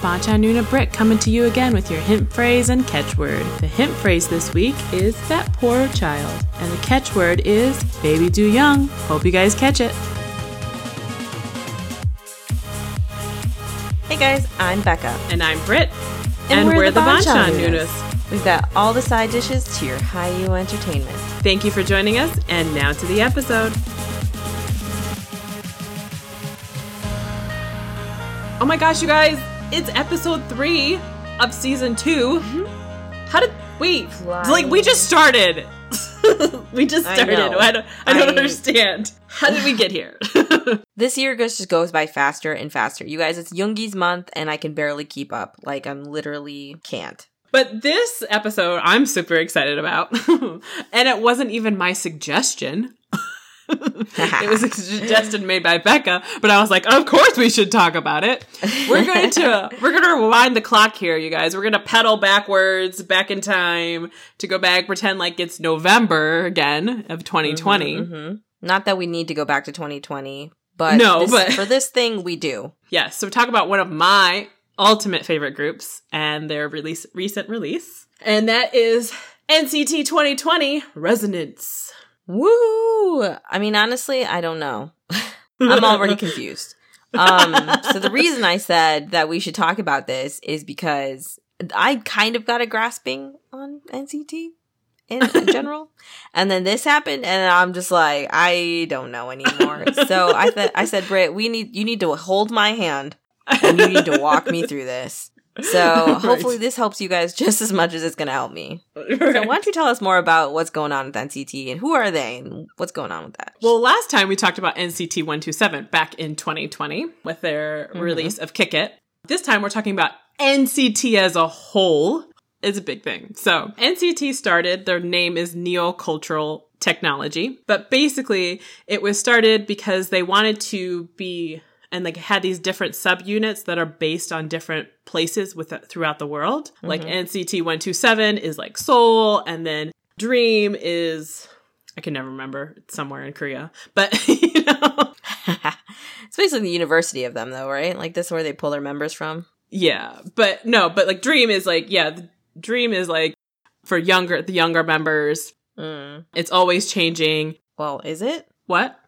Banchan Nuna Britt coming to you again with your hint phrase and catchword. The hint phrase this week is that poor child, and the catchword is baby do young. Hope you guys catch it. Hey guys, I'm Becca. And I'm Britt. And, we're, the Banchan Nunas. We've got all the side dishes to your Hallyu entertainment. Thank you for joining us, and now to the episode. Oh my gosh, you guys! It's episode three of season 2 mm-hmm. How did wait? Flying. Like we just started. we just started. know. I, don't. I don't I- understand. How did we get here? This year goes, just goes by faster and faster. You guys, it's Yoongi's month, and I can barely keep up. Like, I'm literally can't. but this episode, I'm super excited about, and it wasn't even my suggestion. It was a suggestion made by Becca, but I was like, of course we should talk about it. We're going to we're going to rewind the clock here, you guys. We're going to pedal backwards, back in time to go back, pretend like it's November again of 2020. hmm Not that we need to go back to 2020, but No, this- but- for this thing, we do. Yes, so talk about one of my ultimate favorite groups and their release recent release, and that is NCT 2020 Resonance. Woo! I mean, honestly, I don't know. I'm already confused. Um, so the reason I said that we should talk about this is because I kind of got a grasping on NCT in, in general, and then this happened, and I'm just like, I don't know anymore. So I thought I said, Britt, we need you need to hold my hand and you need to walk me through this. So hopefully this helps you guys just as much as it's going to help me. So why don't you tell us more about what's going on with NCT and who are they and what's going on with that? Well, last time we talked about NCT 127 back in 2020 with their mm-hmm. release of Kick It. This time we're talking about NCT as a whole. It's a big thing. So, NCT started, their name is Neo Cultural Technology, but basically it was started because they wanted to be and like had these different subunits that are based on different places with throughout the world. Like NCT 127 is like Seoul and then Dream is I can never remember. It's somewhere in Korea. But you know, it's basically the university of them, though, right? Like this is where they pull their members from. yeah. But no, but like Dream is like yeah, the Dream is like for younger the younger members. Mm. It's always changing. Well, is it? What?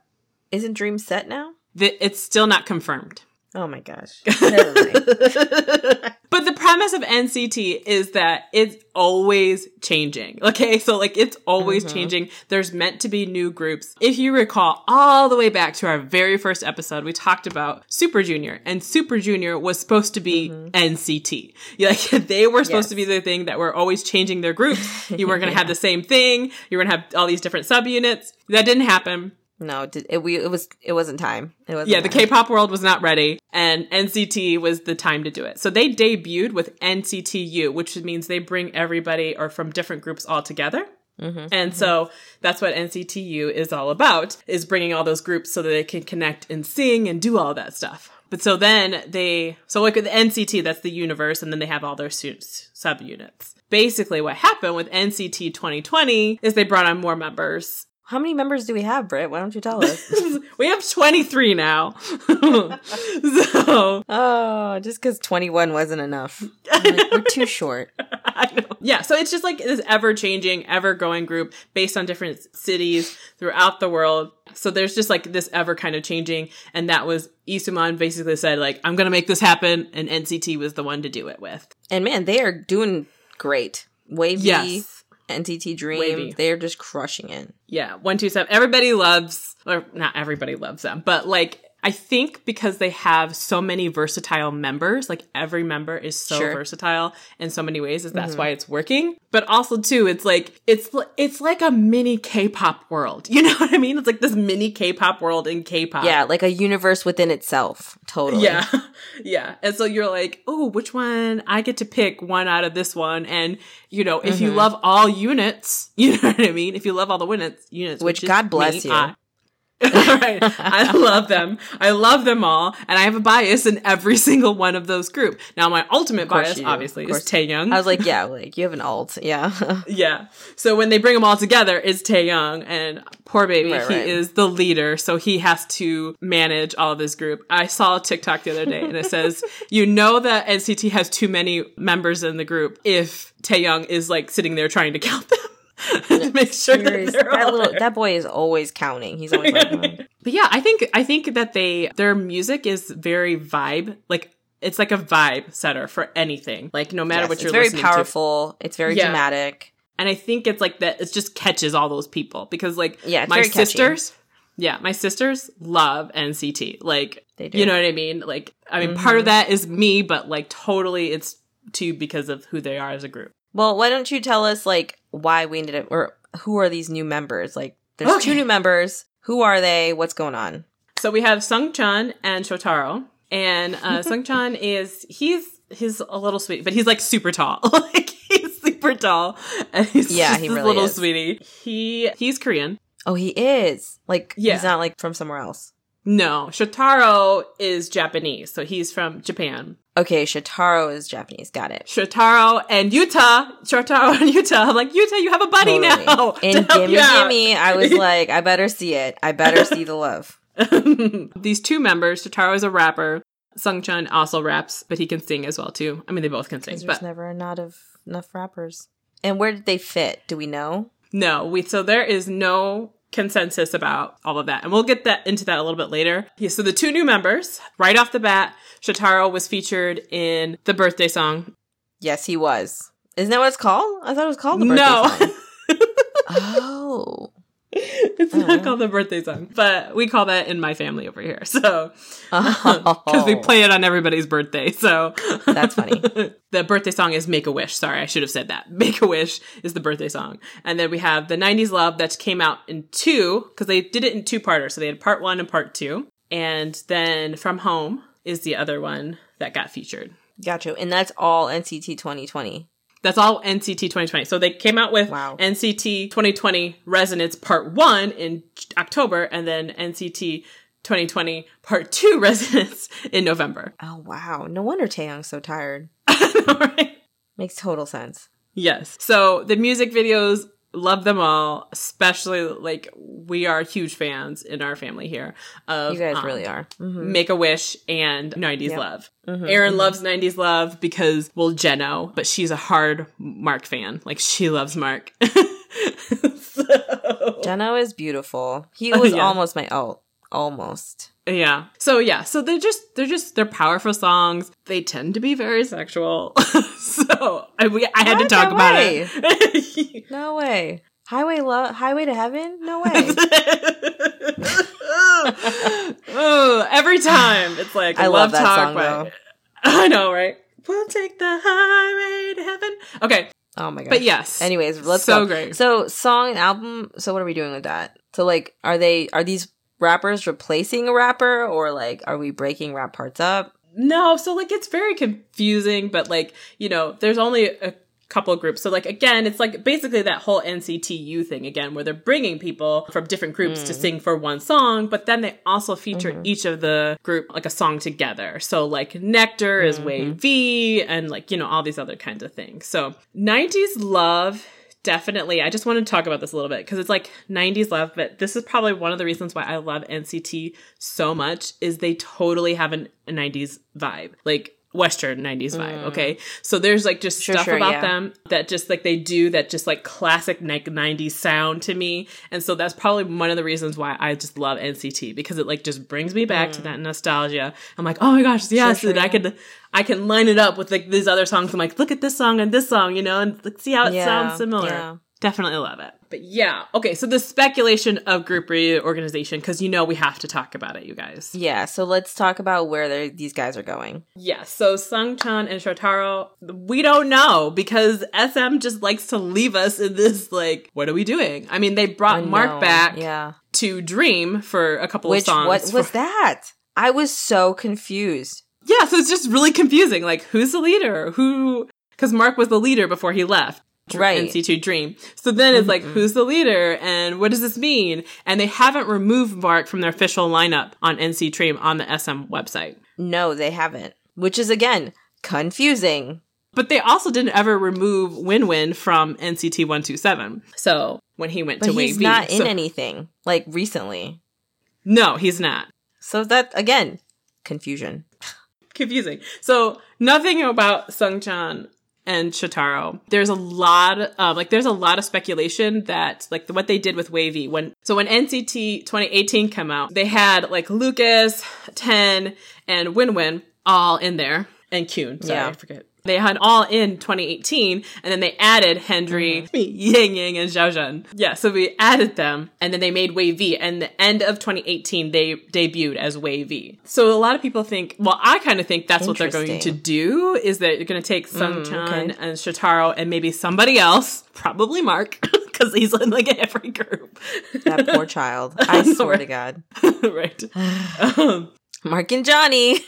Isn't Dream set now? The, it's still not confirmed. Oh my gosh. But the premise of NCT is that it's always changing. Okay, so like it's always mm-hmm. changing. There's meant to be new groups. If you recall, all the way back to our very first episode, we talked about Super Junior, and Super Junior was supposed to be mm-hmm. NCT. Yeah, Like they were supposed Yes. to be the thing that were always changing their groups. You weren't going to have the same thing. You were going to have all these different subunits. That didn't happen. No, it, did- it, we, it was it wasn't time. It was Yeah, the K-pop world was not ready, and NCT was the time to do it. So they debuted with NCTU, which means they bring everybody or from different groups all together. Mm-hmm. And so that's what NCTU is all about, is bringing all those groups so that they can connect and sing and do all that stuff. But so then they, so like with the NCT, that's the universe, and then they have all their su- subunits. Basically what happened with NCT 2020 is they brought on more members How many members do we have, Britt? Why don't you tell us? we have 23 now. so, oh, just because 21 wasn't enough. Like, We're too short. Yeah, so it's just like this ever changing, ever growing group based on different cities throughout the world. So there's just like this ever kind of changing. And that was Lee Soo-man basically said, like, I'm going to make this happen. And NCT was the one to do it with. And man, they are doing great. WayV, Yes. NCT Dream, WayV. they're just crushing it. Yeah, 127. Everybody loves, or not everybody loves them, but like, I think because they have so many versatile members, like every member is so Sure. versatile in so many ways, is that's why it's working. But also too, it's like it's it's like a mini K-pop world. You know what I mean? It's like this mini K-pop world in K-pop. Yeah, like a universe within itself. Totally. Yeah. Yeah. And so you're like, oh, which one? I get to pick one out of this one. And, you know, if you Mm-hmm. love all units, you know what I mean? If you love all the units, units, Which is God bless me, you. I- all right. I love them. I love them all. And I have a bias in every single one of those group. Now, my ultimate bias, obviously, is. Taeyong. I was like, yeah, like you have an alt. Yeah. Yeah. So when they bring them all together, it's Taeyong and poor baby, Right, he right. is the leader, so he has to manage all of this group. I saw a TikTok the other day and it says, you know that NCT has too many members in the group if Taeyong is like sitting there trying to count them. To make sure that that little there. that boy is always counting. He's always like, "Hmm." But yeah, I think I think that they their music is very vibe like it's like a vibe setter for anything. Like no matter Yes, what you're very listening to. powerful. It's very Yeah. dramatic. And I think it's like that. It just catches all those people because, like, Yeah, my very catchy. sisters, yeah, my sisters love NCT. Like, They do. you know what I mean? Like, I mean, Mm-hmm. part of that is me, but like, totally, it's too because of who they are as a group. Well, why don't you tell us like why we ended up or who are these new members? Like, there's two new members. Who are they? What's going on? So we have Sung Chan and Shotaro, and uh, Sung Chan is he's he's a little sweet, but he's like super tall. like he's super tall, and he's Yeah, he really little is. sweetie. He he's Korean. Oh, he is like Yeah. he's not like from somewhere else. No, Shotaro is Japanese, so he's from Japan. Okay, Shotaro is Japanese. Got it. Shotaro and Yuta. Shotaro and Yuta. I'm like, Yuta, you have a buddy Totally. now. And gimme, gimme, I was like, I better see it. I better see the love. These two members, Shotaro is a rapper. Sungchan also raps, but he can sing as well too. I mean, they both can sing, There's but never not of enough rappers. And where did they fit? Do we know? no, we. So there is no consensus about all of that, and we'll get that into that a little bit later. Yeah, so the two new members, right off the bat, Shotaro was featured in the birthday song. Yes, he was. Isn't that what it's called? I thought it was called the birthday no. song. Oh. It's not Oh. called the birthday song, but we call that in my family over here. So, Oh. because we play it on everybody's birthday. So That's funny. the birthday song is Make a Wish. Sorry, I should have said that. Make a Wish is the birthday song. And then we have the 90s Love that came out in two, because they did it in two parters. So they had part one and part two. And then From Home is the other one that got featured. Gotcha. And that's all NCT 2020. That's all NCT 2020. So they came out with Wow. NCT 2020 Resonance Part 1 in October and then NCT 2020 Part 2 Resonance in November. Oh, wow. No wonder Taeyong's so tired. Right? Makes total sense. Yes. So the music videos, love them all, especially like we are huge fans in our family here of You guys um, really are. Mhm. Make a Wish and 90s Yep. Love. Mhm, Erin mhm. loves 90s Love because, well, Jeno, but she's a hard Mark fan. Like, she loves Mark. so, Jeno is beautiful. He was Yeah. almost my alt. Almost. yeah. So, yeah. So they're just, they're just, they're powerful songs. They tend to be very sexual. so I, we, I had to talk No about way. it. No way. Highway love Highway to Heaven? No way. oh, every time it's like I love that talk, song, though. I know, right? We'll take the highway to heaven. Okay, Oh my god. but yes. Anyways, let's So go. great. So song and album. So what are we doing with that? So like, are they are these rappers replacing a rapper, or like, are we breaking rap parts up? No, so like it's very confusing, but like, you know, there's only a couple groups. So like again, it's like basically that whole NCTU thing again where they're bringing people from different groups to hmm. sing for one song, but then they also feature mm-hmm. each of the group like a song together. So like Nectar is Wave mm-hmm. V and like, you know, all these other kinds of things. So 90s love Definitely. I just want to talk about this a little bit because it's like 90s love, but this is probably one of the reasons why I love NCT so much is they totally have an, a 90s vibe. Like Western 90s vibe, okay? So there's like just Mm. Sure, stuff sure, about yeah. them that just like they do that just like classic like 90s sound to me. And so that's probably one of the reasons why I just love NCT because it like just brings me back to that nostalgia. I'm like, "Oh my gosh, yes." Mm. sure, and I could I can line it up with like these other songs. I'm like, "Look at this song and this song," you know, and like, see how it Yeah, sounds similar. yeah. Definitely love it. But yeah, okay, so the speculation of group reorganization because you know we have to talk about it, you guys. Yeah. So let's talk about where these guys are going. Yes, so Sung Sungchan and Shotaro, we don't know because SM just likes to leave us in this like, what are we doing? I mean, they brought Mark back Yeah. to Dream for a couple Which of songs. what was that? I was so confused. Yeah, so it's just really confusing. Like, who's the leader? Who? Because Mark was the leader before he left. Right. NCT Dream. So then it's like, mm-hmm. who's the leader and what does this mean? And they haven't removed Mark from their official lineup on NCT Dream on the SM website. No, they haven't. Which is again confusing. But they also didn't ever remove Win Win from NCT 127. So when he went But to he's Wave not V, in so- anything like recently. No, he's not. So that again, confusion. confusing. So nothing about Sungchan and Shotaro. There's a lot of like there's a lot of speculation that like what they did with WayV when so when NCT 2018 came out, they had like Lucas, Ten, and Win Win all in there and Kun. Sorry, Yeah. I forget. They had all in 2018, and then they added Hendery, Yang Yang, and Xiaojun. Yeah, so we added them, and then they made WayV. And the end of 2018, they debuted as WayV. So a lot of people think, well, I kind of think that's what they're going to do, is that they're going to take Sung Chan okay. and Shotaro and maybe somebody else, probably Mark, because he's in like every group. That poor child. I swear to God. right. Um, Mark and Johnny.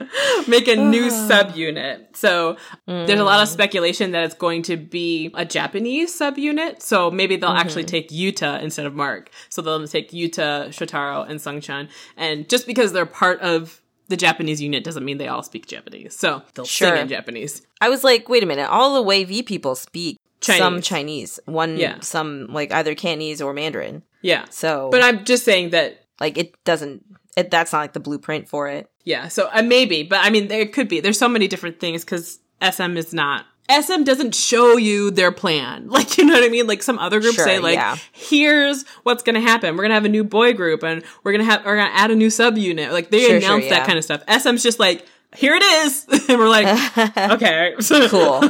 make a new subunit. So there's a lot of Mm. speculation that it's going to be a Japanese subunit. So maybe they'll actually Mm-hmm. take Yuta instead of Mark. So they'll take Yuta, Shotaro, and Sungchan. And just because they're part of the Japanese unit doesn't mean they all speak Japanese. So they'll Sure. sing in Japanese. I was like, wait a minute. All the WayV people speak some Chinese. Chinese. One, Yeah. some like either Cantonese or Mandarin. Yeah. So, But I'm just saying that like, it doesn't. It, that's not like the blueprint for it. Yeah, so uh, maybe, but I mean, there could be. There's so many different things because SM is not. SM doesn't show you their plan. Like, you know what I mean? Like some other groups Sure, say, like, yeah. here's what's gonna happen. We're gonna have a new boy group and we're gonna have, we're gonna add a new subunit. Like they Sure, announce sure, that kind of stuff. SM's just like, here it is. and we're like, okay. Cool.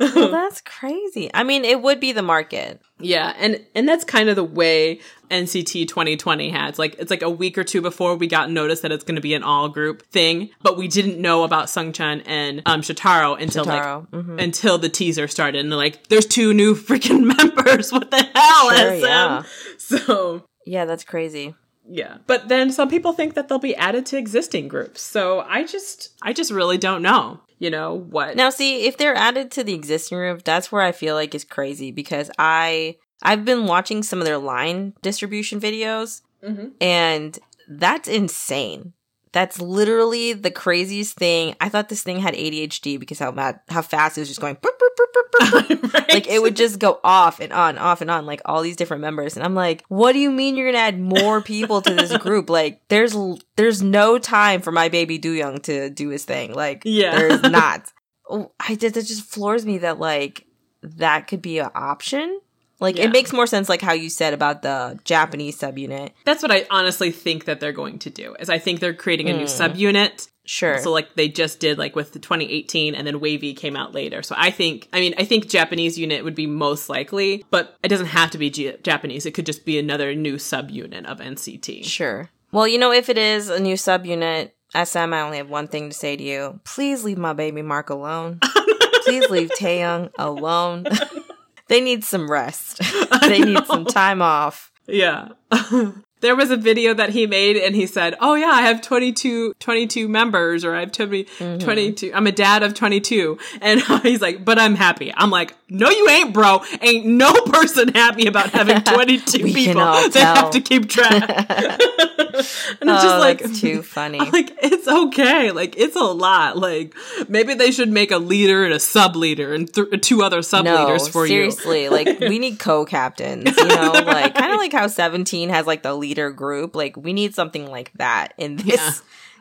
well, that's crazy. I mean, it would be the market. Yeah, and and that's kind of the way NCT 2020 has. Like it's like a week or two before we got notice that it's going to be an all group thing, but we didn't know about Sungchan and um Shotaro until Shotaro, like mhm. until the teaser started and they're like there's two new freaking members. What the hell, Sure, SM? yeah. So, Yeah, that's crazy. Yeah. But then some people think that they'll be added to existing groups. So, I just I just really don't know, you know, what Now, see, if they're added to the existing group, that's where I feel like is crazy because I I've been watching some of their line distribution videos, Mhm. and that's insane. That's literally the craziest thing. I thought this thing had ADHD because how mad, how fast it was just going. burp, Right? Like it would just go off and on, off and on, like all these different members. And I'm like, what do you mean you're gonna add more people to this group? Like, there's there's no time for my baby Do Young to do his thing. Like, Yeah. there's not. Oh, I did that just floors me that like that could be an option. Like Yeah. it makes more sense, like how you said about the Japanese subunit. That's what I honestly think that they're going to do. Is I think they're creating a new Mm. subunit. Sure. So like they just did like with the 2018 and then WayV came out later. So I think I mean I think Japanese unit would be most likely, but it doesn't have to be G- Japanese. It could just be another new subunit of NCT. Sure. Well, you know, if it is a new subunit, SM, I only have one thing to say to you. Please leave my baby Mark alone. Please leave Taeyong alone. they need some rest. they need some time off. Yeah. there was a video that he made and he said, "Oh yeah, I have 22 22 members or I have 20, Mm-hmm. 22 I'm a dad of 22." And he's like, "But I'm happy." I'm like, "No you ain't, bro. Ain't no person happy about having 22 people they have to keep track." and I'm oh, just like that's too funny. like it's okay. Like it's a lot. Like maybe they should make a leader and a sub leader and th- two other sub no, leaders for you. seriously, like we need co-captains, you know, like kind of like how 17 has like the leader group. Like we need something like that in this Yeah.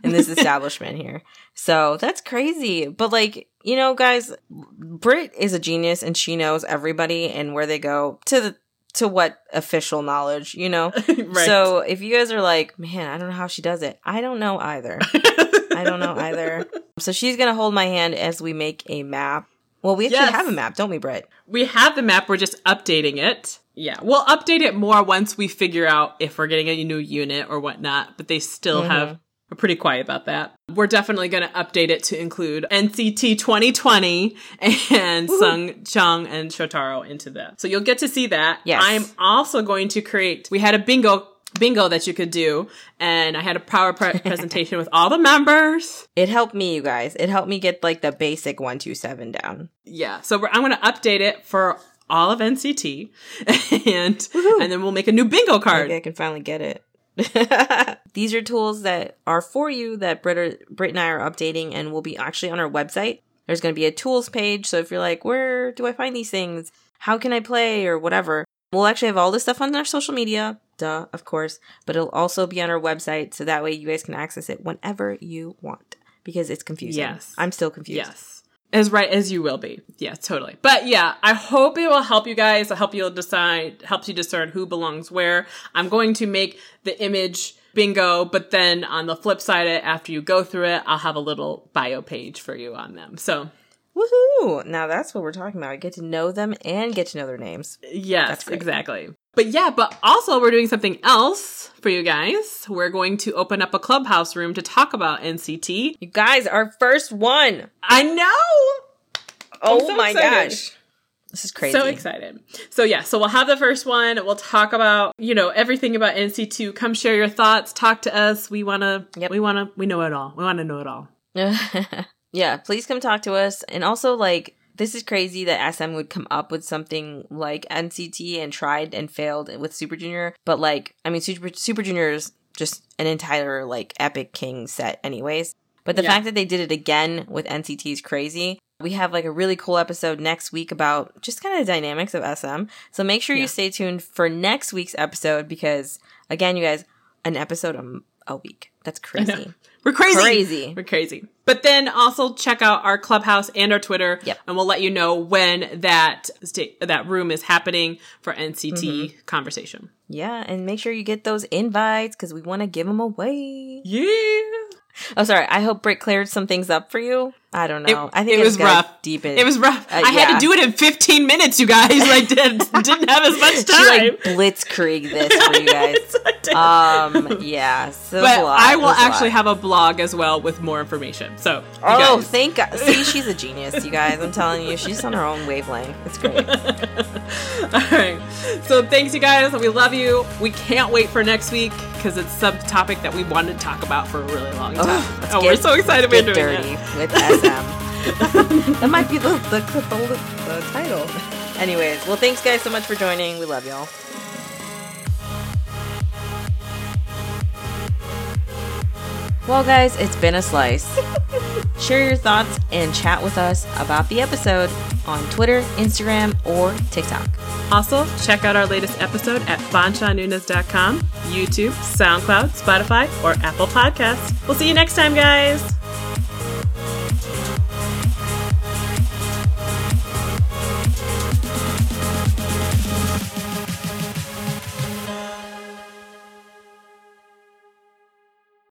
in this establishment here. So that's crazy. But like, you know, guys, Brit is a genius and she knows everybody and where they go to the to what official knowledge, you know? right. So if you guys are like, man, I don't know how she does it. I don't know either. I don't know either. So she's gonna hold my hand as we make a map. Well, we actually Yes. have a map, don't we, Britt? we have the map. We're just updating it. Yeah, we'll update it more once we figure out if we're getting a new unit or whatnot. But they still Mm-hmm. have. We're pretty quiet about that. We're definitely going to update it to include NCT 2020 and Sung Chung and Shotaro into that. So you'll get to see that. Yes. I'm also going to create. We had a bingo bingo that you could do. And I had a power pre- presentation with all the members. It helped me, you guys. It helped me get like the basic 127 down. Yeah. So I'm going to update it for all of NCT and Woohoo. and then we'll make a new bingo card. Maybe I can finally get it. These are tools that are for you that Britt, Britt and I are updating and will be actually on our website. There's going to be a tools page. So if you're like, where do I find these things? How can I play or whatever? We'll actually have all this stuff on our social media. Duh, of course. But it'll also be on our website. So that way you guys can access it whenever you want because it's confusing. Yes. I'm still confused. Yes. As right as you will be. Yeah, totally. But yeah, I hope it will help you guys, help you decide, helps you discern who belongs where. I'm going to make the image bingo, but then on the flip side of it, after you go through it, I'll have a little bio page for you on them. So Woohoo! Now that's what we're talking about. Get to know them and get to know their names. yes, exactly. But yeah, but also we're doing something else for you guys. We're going to open up a clubhouse room to talk about NCT. You guys, our first one. I know! Oh so my excited. gosh. This is crazy. So excited. So yeah, so we'll have the first one. We'll talk about, you know, everything about NC2. Come share your thoughts, talk to us. We want to Yep. we want to we know it all. We want to know it all. yeah, please come talk to us. And also, like, this is crazy that SM would come up with something like NCT and tried and failed with Super Junior. But, like, I mean, Super, Super Junior is just an entire, like, Epic King set, anyways. But the Yeah. fact that they did it again with NCT is crazy. We have like a really cool episode next week about just kind of the dynamics of SM. So make sure Yeah. you stay tuned for next week's episode because, again, you guys, an episode a, week. That's crazy. We're crazy. Crazy. We're crazy. But then also check out our clubhouse and our Twitter. Yep. And we'll let you know when that sta- that room is happening for NCT Mm-hmm. conversation. Yeah, and make sure you get those invites because we want to give them away. Yeah. Oh, sorry. I hope Britt cleared some things up for you. I don't know. It- I think it was rough. Deep it. It was rough. Uh, I had to do it in 15 minutes, you guys. Like, did, didn't have as much time. She like blitzkrieg this for you guys. I um, yeah. So but. I will actually have a blog as well with more information. So, Oh, guys- thank God. See, she's a genius, you guys. I'm telling you, she's on her own wavelength. It's great. All right. So, thanks, you guys. We love you. We can't wait for next week because it's some topic that we wanted to talk about for a really long time. Oh, oh, we're so excited we're doing dirty it. with SM. that might be the the, the, the title. Anyways, well, thanks guys so much for joining. We love y'all. Well, guys, it's been a slice. Share your thoughts and chat with us about the episode on Twitter, Instagram, or TikTok. Also, check out our latest episode at banchannunas.com, YouTube, SoundCloud, Spotify, or Apple Podcasts. We'll see you next time, guys.